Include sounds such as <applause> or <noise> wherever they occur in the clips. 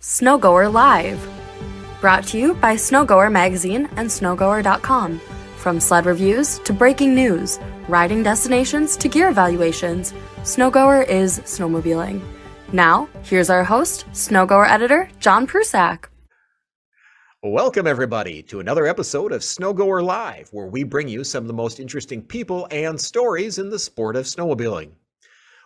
Snow Goer Live. Brought to you by Snow Goer Magazine and Snowgoer.com. From sled reviews to breaking news, riding destinations to gear evaluations, Snow Goer is snowmobiling. Now, here's our host, Snow Goer editor John Prusak. Welcome, everybody, to another episode of Snow Goer Live, where we bring you some of the most interesting people and stories in the sport of snowmobiling.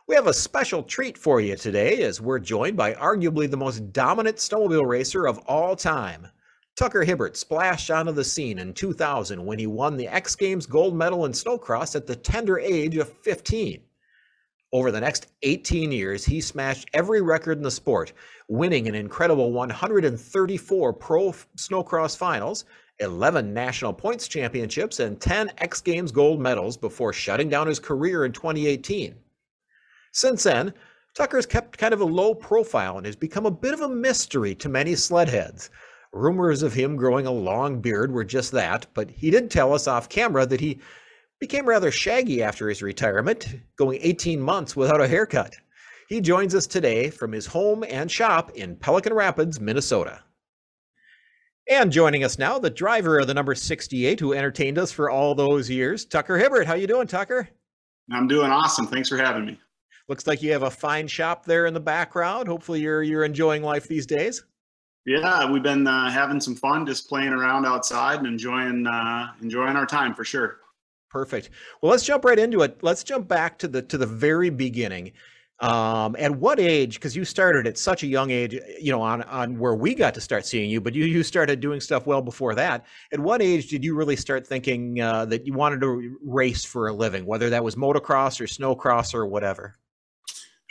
We have a special treat for you today as we're joined by arguably the most dominant snowmobile racer of all time. Tucker Hibbert splashed onto the scene in 2000 when he won the X Games gold medal in snowcross at the tender age of 15. Over the next 18 years, he smashed every record in the sport, winning an incredible 134 pro snowcross finals, 11 national points championships, and 10 X Games gold medals before shutting down his career in 2018. Since then, Tucker's kept kind of a low profile and has become a bit of a mystery to many sledheads. Rumors of him growing a long beard were just that, but he did tell us off camera that he became rather shaggy after his retirement, going 18 months without a haircut. He joins us today from his home and shop in Pelican Rapids, Minnesota. And joining us now, the driver of the number 68 who entertained us for all those years, Tucker Hibbert. How you doing, Tucker? I'm doing awesome. Thanks for having me. Looks like you have a fine shop there in the background. Hopefully, you're you're enjoying life these days. Yeah, we've been uh, having some fun, just playing around outside and enjoying uh, enjoying our time for sure. Perfect. Well, let's jump right into it. Let's jump back to the to the very beginning. Um, at what age? Because you started at such a young age, you know, on on where we got to start seeing you, but you you started doing stuff well before that. At what age did you really start thinking uh, that you wanted to race for a living, whether that was motocross or snowcross or whatever?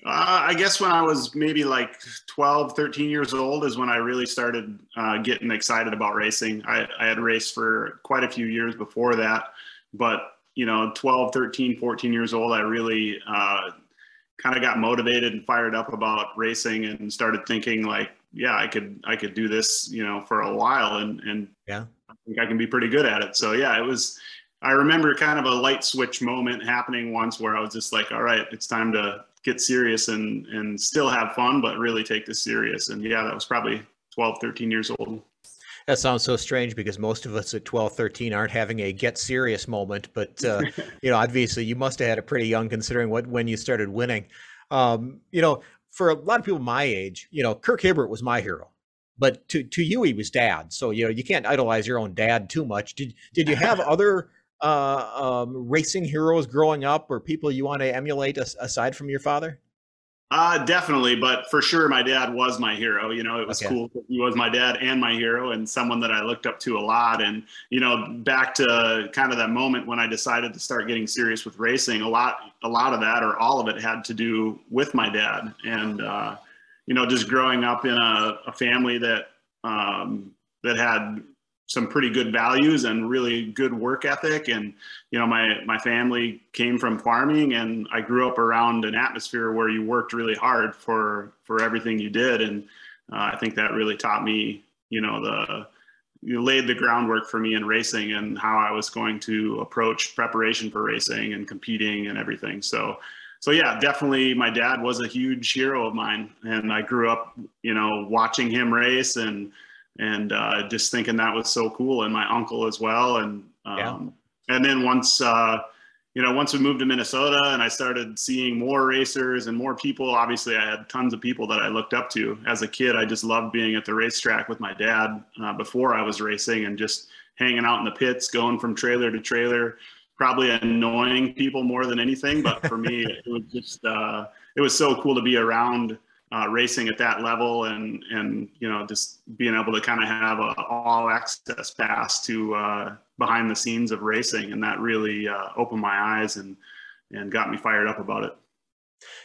Uh, I guess when I was maybe like 12, 13 years old is when I really started uh, getting excited about racing. I, I, had raced for quite a few years before that, but you know, 12, 13, 14 years old, I really uh, kind of got motivated and fired up about racing and started thinking like, yeah, I could, I could do this, you know, for a while and, and yeah, I think I can be pretty good at it. So yeah, it was, I remember kind of a light switch moment happening once where I was just like, all right, it's time to get serious and and still have fun but really take this serious. And yeah that was probably 12 13 years old. That sounds so strange because most of us at 12 13 aren't having a get serious moment but uh, <laughs> you know obviously you must have had it pretty young considering what when you started winning. Um, you know for a lot of people my age you know kirk hibbert was my hero but to, to you he was dad. So you know you can't idolize your own dad too much. Did did you have <laughs> other uh, um, racing heroes growing up or people you want to emulate as, aside from your father? Uh, definitely, but for sure, my dad was my hero. You know, it was okay. cool. He was my dad and my hero, and someone that I looked up to a lot. And you know, back to kind of that moment when I decided to start getting serious with racing, a lot, a lot of that, or all of it, had to do with my dad. And uh, you know, just growing up in a, a family that um, that had some pretty good values and really good work ethic. And you know my my family came from farming and i grew up around an atmosphere where you worked really hard for for everything you did. And uh, i think that really taught me you know the you laid the groundwork for me in racing and how i was going to approach preparation for racing and competing and everything. So so yeah definitely my dad was a huge hero of mine. And i grew up you know watching him race and and uh, just thinking that was so cool. And my uncle as well. And um, yeah. and then once uh, you know, once we moved to Minnesota and I started seeing more racers and more people, obviously I had tons of people that I looked up to. As a kid, I just loved being at the racetrack with my dad uh, before I was racing and just hanging out in the pits, going from trailer to trailer, probably annoying people more than anything. But for me, it was just, uh, it was so cool to be around uh, racing at that level and and you know just being able to kind of have a all access pass to uh, behind the scenes of racing and that really uh, opened my eyes and and got me fired up about it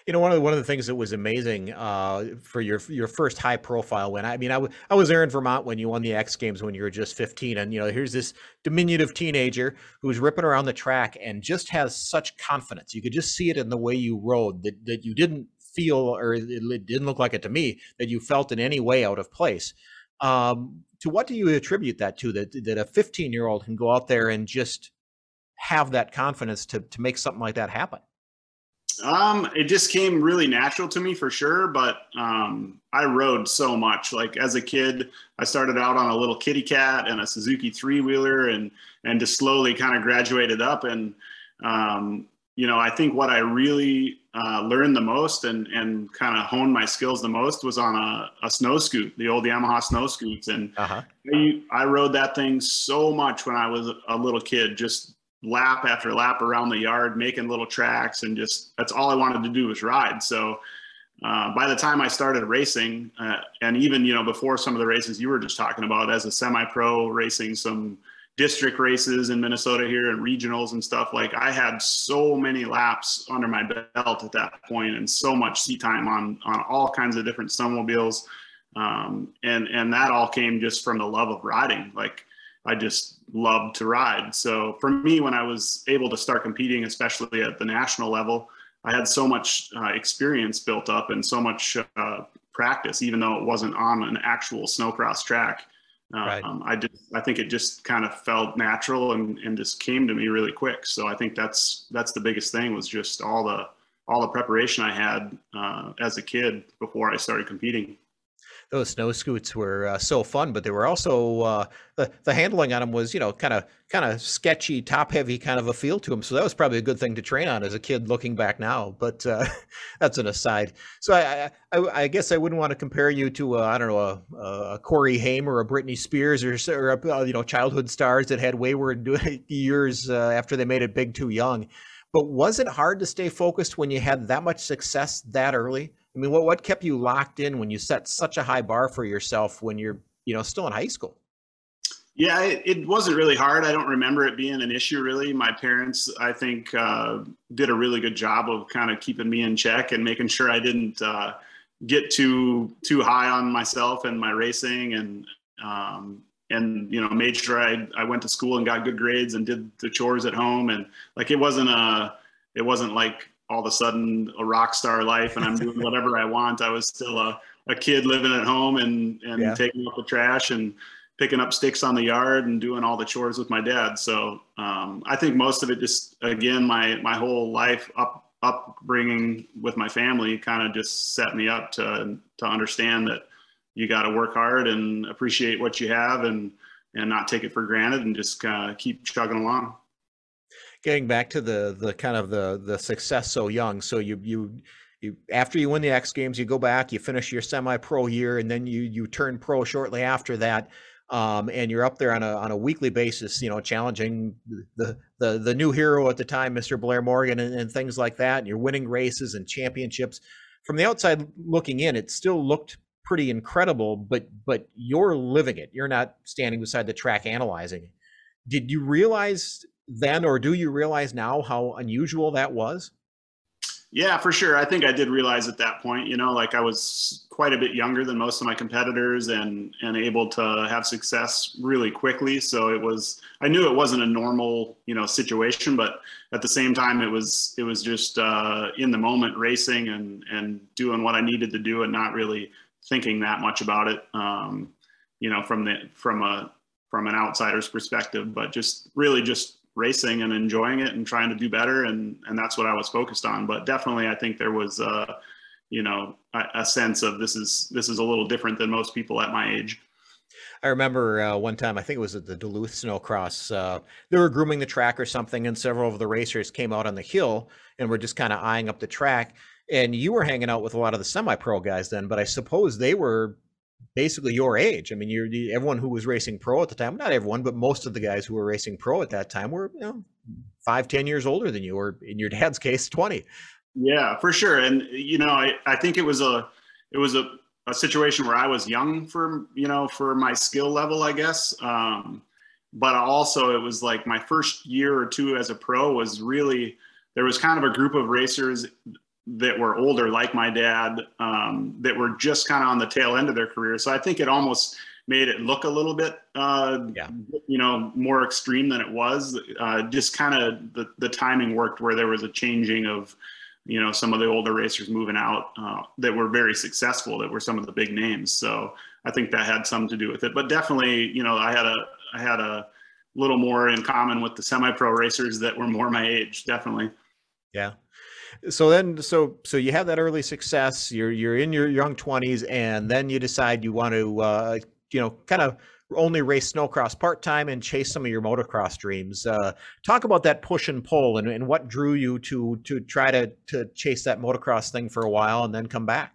you know, one of the, one of the things that was amazing uh, for your your first high profile win. I mean, I, w- I was there in Vermont when you won the X Games when you were just 15, and you know, here's this diminutive teenager who's ripping around the track and just has such confidence. You could just see it in the way you rode that that you didn't feel, or it didn't look like it to me, that you felt in any way out of place. Um, to what do you attribute that to? That that a 15 year old can go out there and just have that confidence to to make something like that happen? Um, it just came really natural to me for sure, but um, I rode so much. Like as a kid, I started out on a little kitty cat and a Suzuki three wheeler, and and just slowly kind of graduated up. And um, you know, I think what I really uh, learned the most and and kind of honed my skills the most was on a, a snow scoot, the old Yamaha snow scoots, and uh-huh. I, I rode that thing so much when I was a little kid, just lap after lap around the yard, making little tracks, and just that's all I wanted to do was ride. So uh, by the time I started racing, uh, and even you know before some of the races you were just talking about, as a semi-pro racing some district races in Minnesota here and regionals and stuff, like I had so many laps under my belt at that point, and so much seat time on on all kinds of different snowmobiles, um, and and that all came just from the love of riding, like. I just loved to ride. So for me, when I was able to start competing, especially at the national level, I had so much uh, experience built up and so much uh, practice, even though it wasn't on an actual snowcross track. Um, right. I just, I think it just kind of felt natural and, and just came to me really quick. So I think that's, that's the biggest thing was just all the, all the preparation I had uh, as a kid before I started competing those snow scoots were uh, so fun, but they were also uh, the the handling on them was you know kind of kind of sketchy, top heavy kind of a feel to them. So that was probably a good thing to train on as a kid, looking back now. But uh, <laughs> that's an aside. So I, I, I guess I wouldn't want to compare you to I don't know a, a Corey Haim or a Britney Spears or, or uh, you know childhood stars that had wayward <laughs> years uh, after they made it big too young. But was it hard to stay focused when you had that much success that early? I mean, what what kept you locked in when you set such a high bar for yourself when you're you know still in high school? Yeah, it, it wasn't really hard. I don't remember it being an issue really. My parents, I think, uh, did a really good job of kind of keeping me in check and making sure I didn't uh, get too too high on myself and my racing and um, and you know made sure I I went to school and got good grades and did the chores at home and like it wasn't a it wasn't like all of a sudden a rock star life and I'm doing whatever I want. I was still a, a kid living at home and, and yeah. taking up the trash and picking up sticks on the yard and doing all the chores with my dad. So um, I think most of it just, again, my, my whole life up, upbringing with my family kind of just set me up to, to understand that you got to work hard and appreciate what you have and, and not take it for granted and just kind of keep chugging along getting back to the the kind of the the success so young. So you you you after you win the X Games, you go back, you finish your semi-pro year, and then you you turn pro shortly after that. Um, and you're up there on a on a weekly basis, you know, challenging the the the new hero at the time, Mr. Blair Morgan, and, and things like that. And you're winning races and championships. From the outside looking in, it still looked pretty incredible, but but you're living it. You're not standing beside the track analyzing it. Did you realize then, or do you realize now how unusual that was? Yeah, for sure. I think I did realize at that point, you know, like I was quite a bit younger than most of my competitors and and able to have success really quickly. So it was I knew it wasn't a normal, you know, situation, but at the same time it was it was just uh, in the moment racing and and doing what I needed to do and not really thinking that much about it. Um, you know, from the from a from an outsider's perspective, but just really just racing and enjoying it and trying to do better. And and that's what I was focused on. But definitely I think there was uh you know a, a sense of this is this is a little different than most people at my age. I remember uh, one time, I think it was at the Duluth Snowcross, uh, they were grooming the track or something, and several of the racers came out on the hill and were just kind of eyeing up the track. And you were hanging out with a lot of the semi pro guys then, but I suppose they were basically your age. I mean, you're everyone who was racing pro at the time. Not everyone, but most of the guys who were racing pro at that time were you know five, ten years older than you, or in your dad's <laughs> case, twenty. Yeah, for sure. And you know, I, I think it was a it was a, a situation where I was young for you know for my skill level, I guess. Um, but also, it was like my first year or two as a pro was really there was kind of a group of racers that were older, like my dad, um, that were just kind of on the tail end of their career. So I think it almost made it look a little bit, uh, yeah. you know, more extreme than it was. Uh, just kind of the, the timing worked where there was a changing of, you know, some of the older racers moving out uh, that were very successful, that were some of the big names. So I think that had some to do with it. But definitely, you know, I had a I had a little more in common with the semi-pro racers that were more my age. Definitely. Yeah. So then so so you have that early success. You're you're in your young twenties, and then you decide you want to uh, you know kind of only race snowcross part time and chase some of your motocross dreams. Uh, talk about that push and pull, and, and what drew you to to try to to chase that motocross thing for a while and then come back.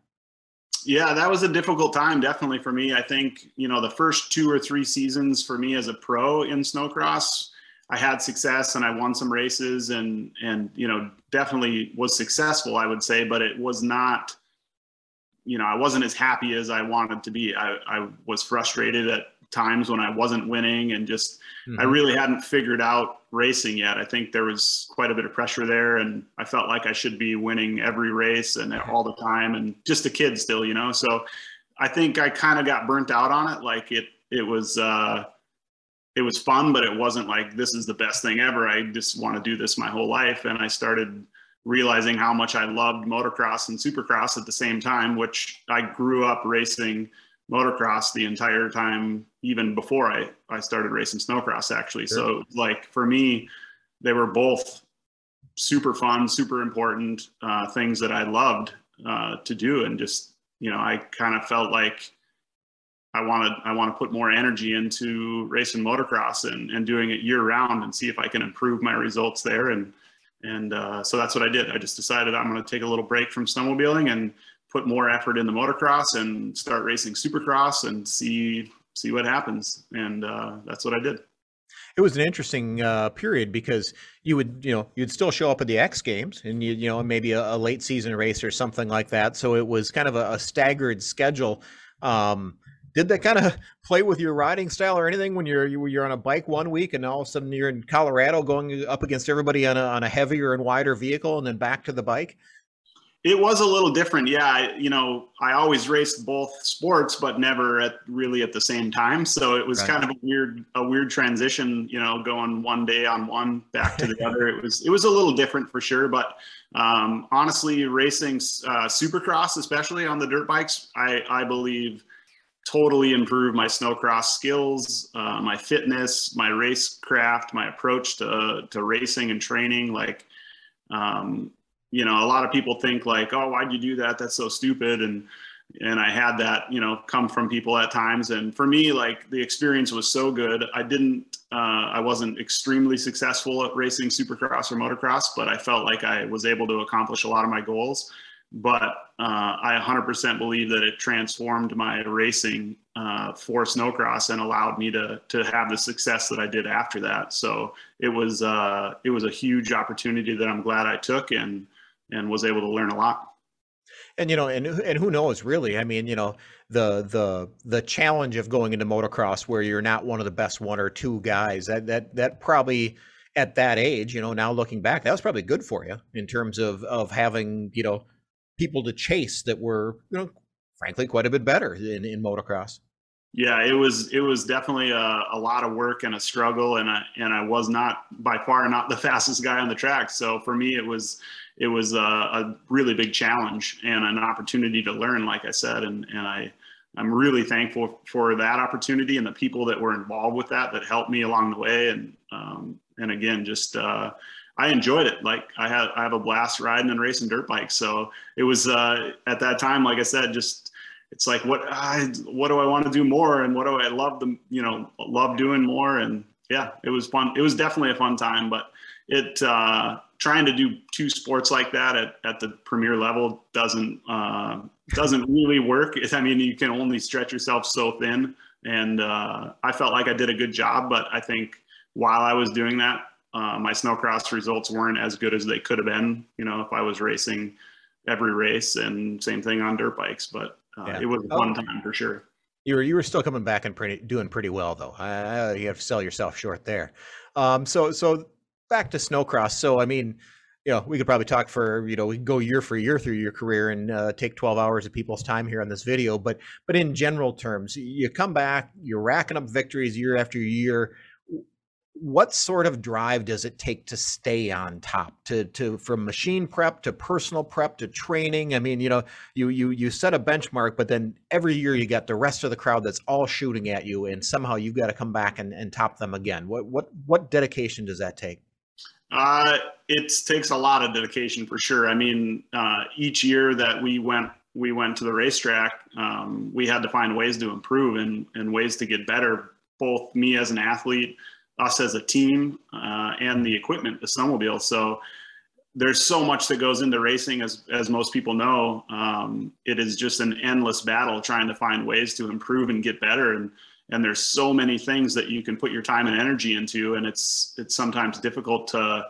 Yeah, that was a difficult time, definitely for me. I think you know the first two or three seasons for me as a pro in snowcross I had success and I won some races and and you know definitely was successful I would say but it was not you know I wasn't as happy as I wanted to be. I, I was frustrated at times when I wasn't winning and just mm-hmm. I really hadn't figured out racing yet. I think there was quite a bit of pressure there and I felt like I should be winning every race and all the time and just a kid still you know? So I think I kind of got burnt out on it. Like it it was uh it was fun, but it wasn't like this is the best thing ever. I just want to do this my whole life. And I started realizing how much I loved motocross and supercross at the same time, which I grew up racing motocross the entire time, even before I, I started racing snowcross actually. Sure. So like for me, they were both super fun, super important uh, things that I loved uh, to do. And just, you know, I kind of felt like I want to I want to put more energy into racing motocross and, and doing it year round and see if I can improve my results there and and uh, so that's what I did. I just decided I'm going to take a little break from snowmobiling and put more effort into motocross and start racing supercross and see see what happens. And uh, that's what I did. It was an interesting uh, period because you would, you know, you'd still show up at the X Games and you, you know, maybe a, a late season race or something like that. So it was kind of a, a staggered schedule. Um, did that kind of <laughs> play with your riding style or anything when you're you're on a bike one week and all of a sudden you're in Colorado going up against everybody on a, on a heavier and wider vehicle and then back to the bike? It was a little different. Yeah, I, you know, I always raced both sports, but never at really at the same time. So it was right. kind of a weird, a weird transition. You know, going one day on one, back to the <laughs> other. It was, it was a little different for sure. But um, honestly, racing uh, Supercross, especially on the dirt bikes, I, I believe totally improved my snowcross skills, uh, my fitness, my race craft, my approach to, to racing and training. Like, um, you know, a lot of people think like, oh, why'd you do that? That's so stupid. And, and I had that, you know, come from people at times. And for me, like the experience was so good. I didn't, uh, I wasn't extremely successful at racing supercross or motocross, but I felt like I was able to accomplish a lot of my goals but uh, I 100% believe that it transformed my racing uh, for snowcross and allowed me to to have the success that I did after that. So it was uh, it was a huge opportunity that I'm glad I took and and was able to learn a lot. And you know, and and who knows, really? I mean, you know, the the the challenge of going into motocross where you're not one of the best one or two guys that that that probably at that age, you know, now looking back, that was probably good for you in terms of of having you know people to chase that were, you know, frankly, quite a bit better in, in motocross. Yeah, it was it was definitely a, a lot of work and a struggle, and I and I was not by far not the <laughs> fastest guy on the track. So for me, it was it was a, a really big challenge and an opportunity to learn, like I said, and and I I'm really thankful for that opportunity and the people that were involved with that that helped me along the way, and um, and again, just uh, I enjoyed it. Like I have, I have a blast riding and racing dirt bikes. So it was uh, at that time, like I said, just it's like what I, what do I want to do more, and what do I love the you know, love doing more. And yeah, it was fun. It was definitely a fun time, but it uh, trying to do two sports like that at, at the premier level doesn't uh, doesn't really work. <laughs> I mean, you can only stretch yourself so thin. And uh, I felt like I did a good job, but I think while I was doing that, uh, my snowcross results weren't as good as they could have been, you know, if I was racing every race and same thing on dirt bikes, but uh, yeah. it was a fun oh. time for sure. You were, you were still coming back and pretty, doing pretty well though. Uh, you have to sell yourself short there. Um, so, so back to snowcross. So, I mean, you know, we could probably talk for, you know, we could go year for year through your career and uh, take 12 hours of people's time here on this video. But, but in general terms, you come back, you're racking up victories year after year what sort of drive does it take to stay on top to to from machine prep to personal prep to training i mean you know you you you set a benchmark but then every year you got the rest of the crowd that's all shooting at you and somehow you've got to come back and, and top them again what what what dedication does that take Uh, it takes a lot of dedication for sure. I mean, uh, each year that we went we went to the racetrack, um, we had to find ways to improve and, and ways to get better. Both me as an athlete, us as a team, uh, and the equipment, the snowmobile. So there's so much that goes into racing, as as most people know. Um, it is just an endless battle trying to find ways to improve and get better. And and there's so many things that you can put your time and energy into, and it's it's sometimes difficult to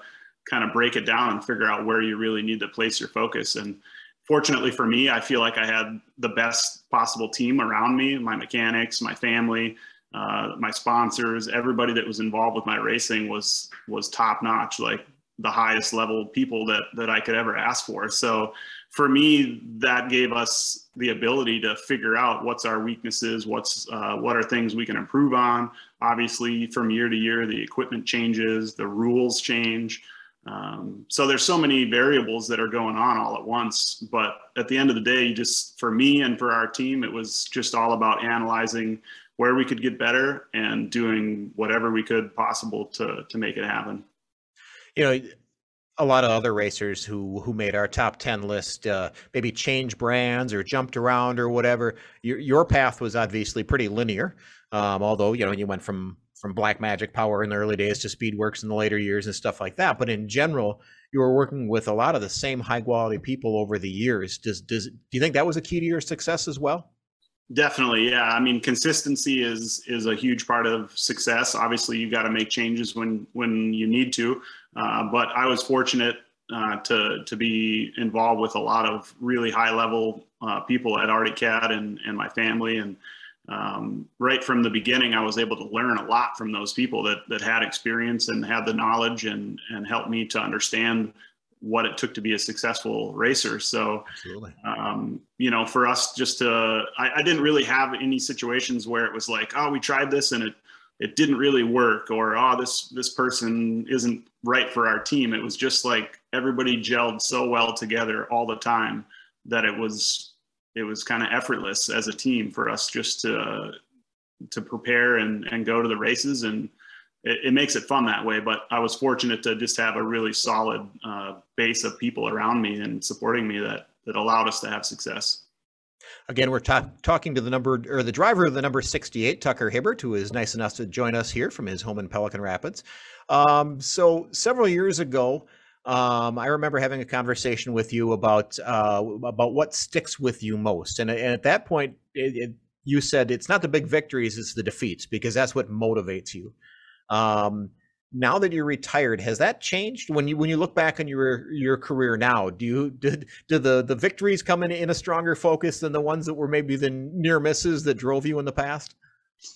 kind of break it down and figure out where you really need to place your focus. And fortunately for me, I feel like I had the best possible team around me, my mechanics, my family, uh, my sponsors, everybody that was involved with my racing was was top notch, like the highest level people that that I could ever ask for. So for me, that gave us the ability to figure out what's our weaknesses, what's uh, what are things we can improve on. Obviously, from year to year, the equipment changes, the rules change. Um, so there's so many variables that are going on all at once. But at the end of the day, just for me and for our team, it was just all about analyzing where we could get better and doing whatever we could possible to to make it happen. You know, a lot of other racers who who made our top 10 list uh, maybe changed brands or jumped around or whatever your, your path was obviously pretty linear um, although you know you went from from Black Magic Power in the early days to Speedwerx in the later years and stuff like that. But in general, you were working with a lot of the same high quality people over the years. Does does do you think that was a key to your success as well? Definitely, yeah. I mean, consistency is is a huge part of success. Obviously, you've got to make changes when when you need to. Uh, but I was fortunate uh, to to be involved with a lot of really high level uh, people at Arctic Cat and and my family and um, right from the beginning, I was able to learn a lot from those people that that had experience and had the knowledge and and helped me to understand what it took to be a successful racer. So, um, you know, for us just to, I, I, didn't really have any situations where it was like, oh, we tried this and it it didn't really work, or oh, this this person isn't right for our team. It was just like everybody gelled so well together all the time that it was it was kind of effortless as a team for us just to to prepare and and go to the races and it, it makes it fun that way but i was fortunate to just have a really solid uh, base of people around me and supporting me that that allowed us to have success Again, we're ta- talking to the number or the driver of the number 68, Tucker Hibbert, who is nice enough to join us here from his home in Pelican Rapids. Um, so, several years ago, um, I remember having a conversation with you about uh, about what sticks with you most, and, and at that point, it, it, you said it's not the big victories, it's the defeats because that's what motivates you. Um, now that you're retired, has that changed when you when you look back on your your career now? Do you did do the the victories come in in a stronger focus than the ones that were maybe the near misses that drove you in the past?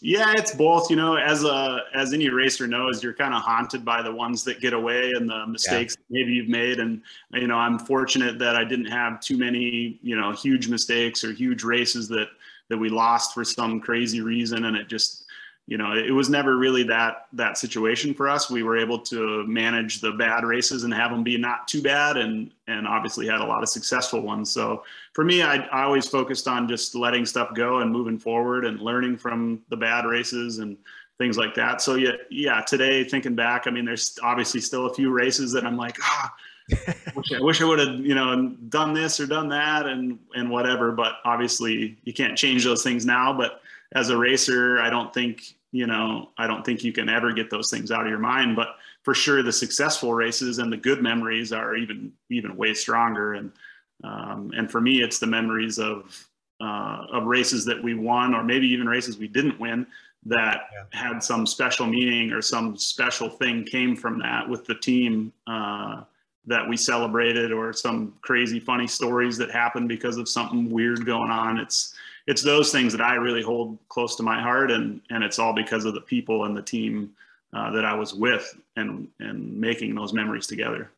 Yeah, it's both. You know, as a as any racer knows, you're kind of haunted by the ones that get away and the mistakes yeah. maybe you've made. And you know, I'm fortunate that I didn't have too many, you know, huge mistakes or huge races that that we lost for some crazy reason, and it just you know it was never really that that situation for us we were able to manage the bad races and have them be not too bad and and obviously had a lot of successful ones so for me i, I always focused on just letting stuff go and moving forward and learning from the bad races and things like that so yeah yeah today thinking back i mean there's obviously still a few races that i'm like ah <laughs> wish I wish I would have, you know, done this or done that and and whatever. But obviously, you can't change those things now. But as a racer, I don't think, you know, I don't think you can ever get those things out of your mind. But for sure, the successful races and the good memories are even even way stronger. And um, and for me, it's the memories of uh, of races that we won, or maybe even races we didn't win, that yeah. had some special meaning or some special thing came from that with the team uh, that we celebrated, or some crazy funny stories that happened because of something weird going on. It's it's those things that I really hold close to my heart, and and it's all because of the people and the team uh, that I was with, and and making those memories together.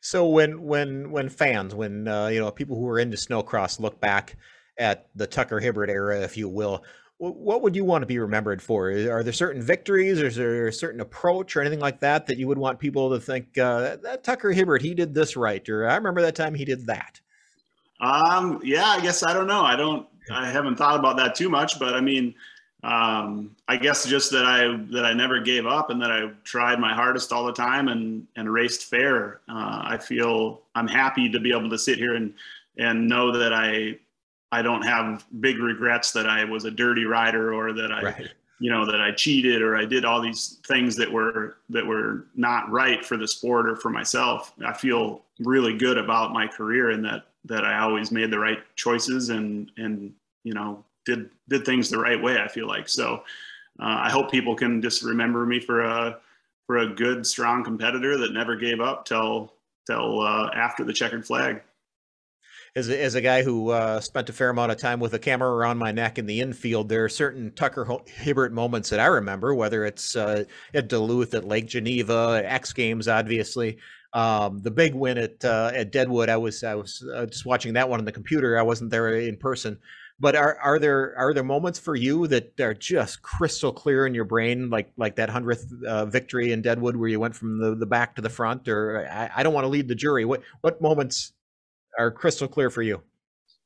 So when when when fans, when uh, you know people who are into snowcross look back at the Tucker Hibbert era, if you will, what would you want to be remembered for? Are there certain victories, or is there a certain approach, or anything like that that you would want people to think uh, that Tucker Hibbert he did this right, or I remember that time he did that? Um, yeah, I guess I don't know. I don't I haven't thought about that too much, but I mean, um, I guess just that I that I never gave up and that I tried my hardest all the time and and raced fair. Uh, I feel I'm happy to be able to sit here and and know that I I don't have big regrets that I was a dirty rider or that I right. you know that I cheated or I did all these things that were that were not right for the sport or for myself. I feel really good about my career and that that I always made the right choices and and you know did did things the right way. I feel like so. Uh, I hope people can just remember me for a for a good, strong competitor that never gave up till till uh, after the checkered flag. As a, as a guy who uh, spent a fair amount of time with a camera around my neck in the infield, there are certain Tucker Hibbert moments that I remember, whether it's uh, at Duluth, at Lake Geneva, at X Games, obviously. Um, the big win at uh, at Deadwood, I was I was uh, just watching that one on the computer. I wasn't there in person, but are are there are there moments for you that are just crystal clear in your brain, like like that hundredth uh, victory in Deadwood, where you went from the, the back to the front? Or I, I don't want to lead the jury. What what moments are crystal clear for you?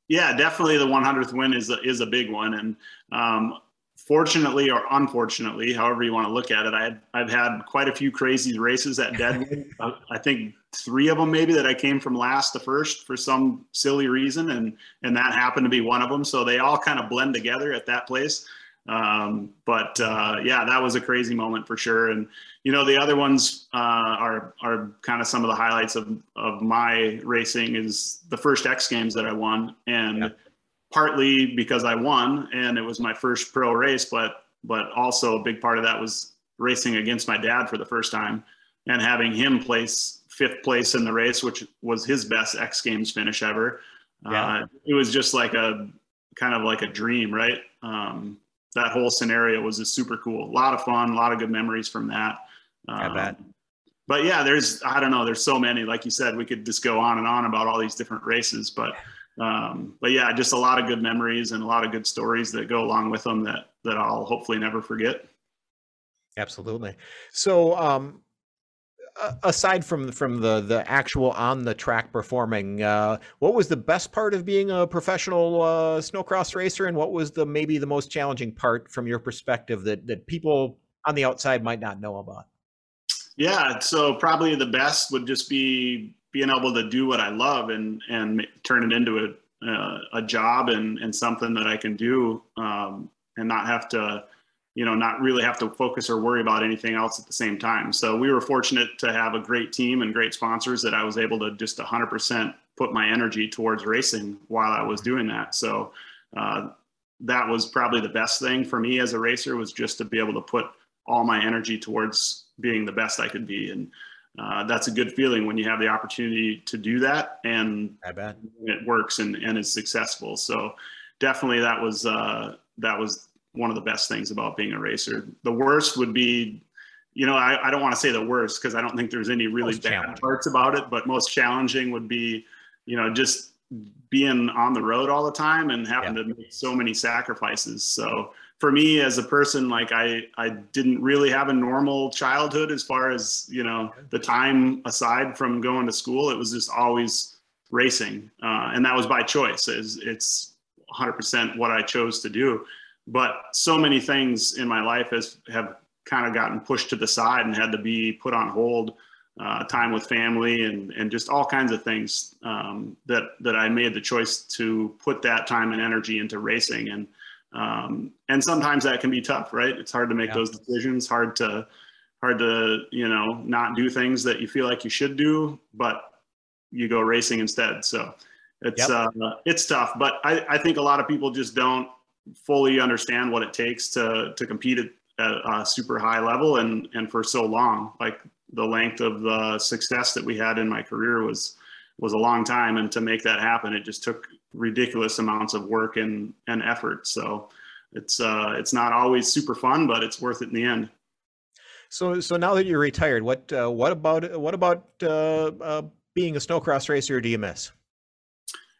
Yeah, definitely the 100th win is a, is a big one, and um, fortunately or unfortunately, however you want to look at it, I had, I've had quite a few crazy races at <laughs> Deadwood. I think three of them maybe that I came from last to first for some silly reason, and and that happened to be one of them. So they all kind of blend together at that place. Um, but uh, yeah, that was a crazy moment for sure. And you know, the other ones uh, are are kind of some of the highlights of of my racing is the first X Games that I won, and. Partly because I won and it was my first pro race, but but also a big part of that was racing against my dad for the first time and having him place fifth place in the race, which was his best X Games finish ever. Yeah. Uh, it was just like a kind of like a dream, right? Um, that whole scenario was just super cool. A lot of fun, a lot of good memories from that. Um, I bet. But yeah, there's I don't know, there's so many. Like you said, we could just go on and on about all these different races, but um, but yeah, just a lot of good memories and a lot of good stories that go along with them that that I'll hopefully never forget. Absolutely. So um, aside from from the the actual on the track performing, uh, what was the best part of being a professional uh, snowcross racer, and what was the maybe the most challenging part from your perspective that that people on the outside might not know about? Yeah, so probably the best would just be being able to do what I love and and turn it into a uh, a job and and something that I can do um, and not have to you know, not really have to focus or worry about anything else at the same time. So we were fortunate to have a great team and great sponsors that I was able to just 100% put my energy towards racing while I was doing that. So uh, that was probably the best thing for me as a racer was just to be able to put all my energy towards being the best I could be. And uh, that's a good feeling when you have the opportunity to do that and I bet. it works and, and is successful. So definitely that was, uh, that was one of the best things about being a racer. The worst would be, you know, I, I don't want to say the worst because I don't think there's any really most bad parts about it, but most challenging would be, you know, just being on the road all the time and having yeah. to make so many sacrifices. So for me as a person, like I, I didn't really have a normal childhood as far as, you know, the time aside from going to school, it was just always racing. Uh, and that was by choice. It's, it's 100% what I chose to do but so many things in my life has have kind of gotten pushed to the side and had to be put on hold uh, time with family and and just all kinds of things um, that that I made the choice to put that time and energy into racing and um, and sometimes that can be tough right it's hard to make yeah. those decisions hard to hard to you know not do things that you feel like you should do but you go racing instead so it's yep. uh, it's tough but I, I think a lot of people just don't fully understand what it takes to to compete at, a super high level and and for so long. Like the length of the success that we had in my career was was a long time, and to make that happen, it just took ridiculous amounts of work and and effort. So it's uh, it's not always super fun, but it's worth it in the end. So so now that you're retired, what uh, what about what about uh, uh being a snowcross racer? Do you miss?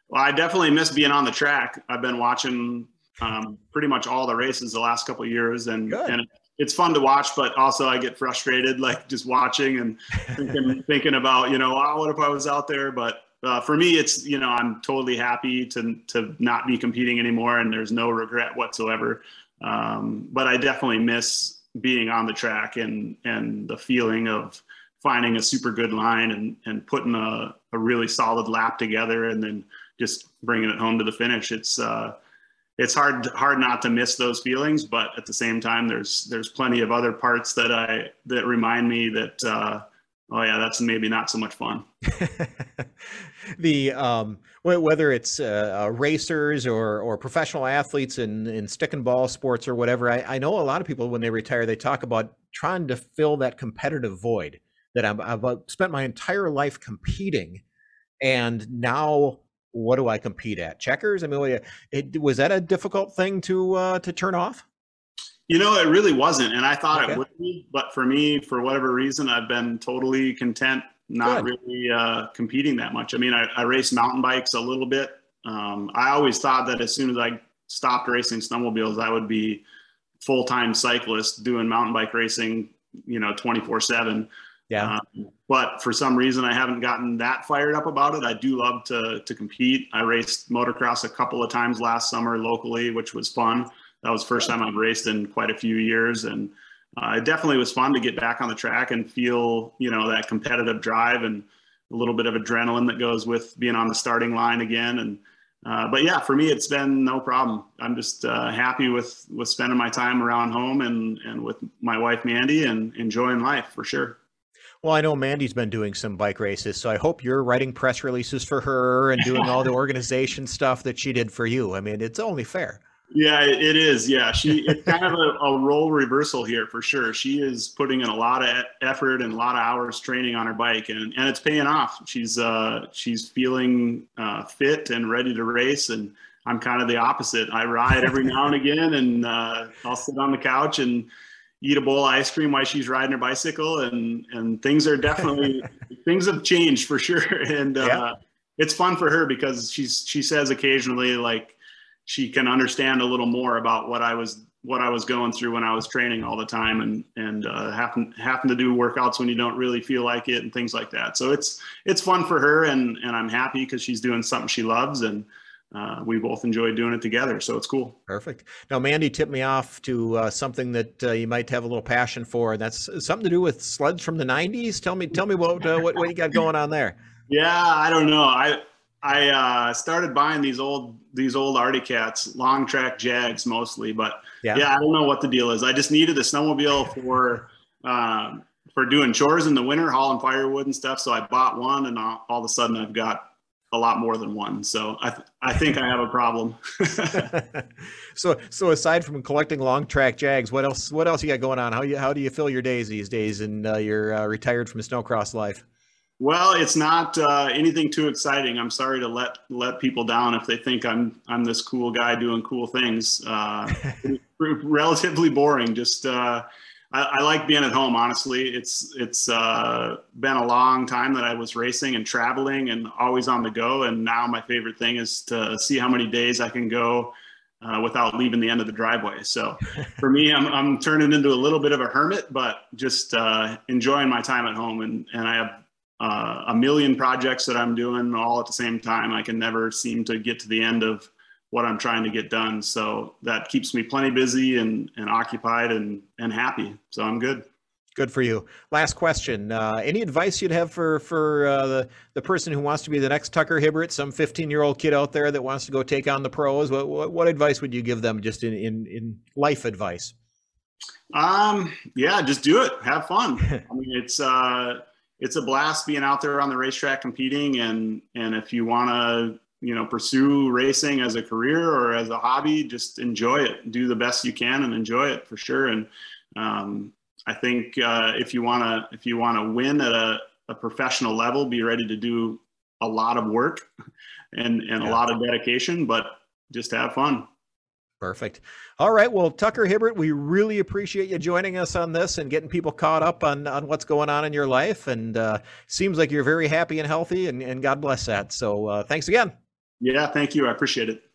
Well, I definitely miss being on the track. I've been watching um, pretty much all the races the last couple years, and Good. and it's fun to watch, but also I get frustrated like just watching and thinking, <laughs> thinking about you know oh, what if I was out there, but. Uh, for me, it's you know I'm totally happy to to not be competing anymore, and there's no regret whatsoever. Um, but I definitely miss being on the track and and the feeling of finding a super good line and and putting a, a really solid lap together and then just bringing it home to the finish. It's uh, it's hard hard not to miss those feelings, but at the same time, there's there's plenty of other parts that I that remind me that uh, oh yeah, that's maybe not so much fun. <laughs> the um, whether it's uh, uh, racers or or professional athletes in in stick and ball sports or whatever, I, I know a lot of people when they retire, they talk about trying to fill that competitive void that I've, I've uh, spent my entire life competing, and now what do I compete at? Checkers? I mean, it, was that a difficult thing to uh, to turn off? You know, it really wasn't, and I thought okay. it would be. But for me, for whatever reason, I've been totally content not Good. really uh, competing that much. I mean, I, I race mountain bikes a little bit. Um, I always thought that as soon as I stopped racing snowmobiles, I would be full time cyclist doing mountain bike racing, you know, twenty four seven. Yeah. Um, but for some reason, I haven't gotten that fired up about it. I do love to to compete. I raced motocross a couple of times last summer locally, which was fun. That was first time I've raced in quite a few years, and uh, it definitely was fun to get back on the track and feel you know that competitive drive and a little bit of adrenaline that goes with being on the starting line again. And uh, but yeah, for me, it's been no problem. I'm just uh, happy with with spending my time around home and and with my wife Mandy and enjoying life for sure. Well, I know Mandy's been doing some bike races, so I hope you're writing press releases for her and doing all the <laughs> organization stuff that she did for you. I mean, it's only fair. Yeah, it is. Yeah, she it's kind of a, a, role reversal here for sure. She is putting in a lot of effort and a lot of hours training on her bike, and, and it's paying off. She's uh, she's feeling uh, fit and ready to race, and I'm kind of the opposite. I ride every now and again, and uh, I'll sit on the couch and eat a bowl of ice cream while she's riding her bicycle and and things are definitely <laughs> things have changed for sure <laughs> and uh, yeah. it's fun for her because she's she says occasionally like she can understand a little more about what I was what I was going through when I was training all the time and and uh, happen happen to do workouts when you don't really feel like it and things like that. So it's it's fun for her and and I'm happy because she's doing something she loves and uh, we both enjoy doing it together. So it's cool. Perfect. Now, Mandy tipped me off to uh, something that uh, you might have a little passion for. and That's something to do with sleds from the '90s. Tell me, tell me what uh, what, what you got going on there. Yeah, I don't know. I I uh, started buying these old these old Arctic Cats, long track Jags mostly, but yeah. yeah. I don't know what the deal is. I just needed a snowmobile for. Um, for doing chores in the winter, hauling firewood and stuff. So I bought one, and all, all of a sudden I've got a lot more than one. So I th- I think I have a problem. <laughs> so so aside from collecting long track jags, what else what else you got going on? How you how do you fill your days these days? And uh, you're uh, retired from a snowcross life. Well, it's not uh, anything too exciting. I'm sorry to let let people down if they think I'm I'm this cool guy doing cool things. Uh, <laughs> relatively boring. Just uh, I, I, like being at home. Honestly, it's it's uh, been a long time that I was racing and traveling and always on the go. And now my favorite thing is to see how many days I can go uh, without leaving the end of the driveway. So <laughs> for me, I'm I'm turning into a little bit of a hermit, but just uh, enjoying my time at home. And and I have uh, a million projects that I'm doing all at the same time. I can never seem to get to the end of what I'm trying to get done. So that keeps me plenty busy and, and occupied and, and happy. So I'm good. Good for you. Last question. Uh, any advice you'd have for for uh, the the person who wants to be the next Tucker Hibbert, some 15 year old kid out there that wants to go take on the pros? What, what, what advice would you give them, just in in, in life advice? Um, yeah, just do it. Have fun. <laughs> I mean, it's uh, it's a blast being out there on the racetrack competing, and and if you want to you know pursue racing as a career or as a hobby just enjoy it do the best you can and enjoy it for sure and um, i think uh, if you want to if you want to win at a, a, professional level be ready to do a lot of work and and yeah. a lot of dedication but just have fun Perfect. All right. Well, Tucker Hibbert, we really appreciate you joining us on this and getting people caught up on, on what's going on in your life. And uh, seems like you're very happy and healthy, and, and God bless that. So uh, thanks again. Yeah, thank you. I appreciate it.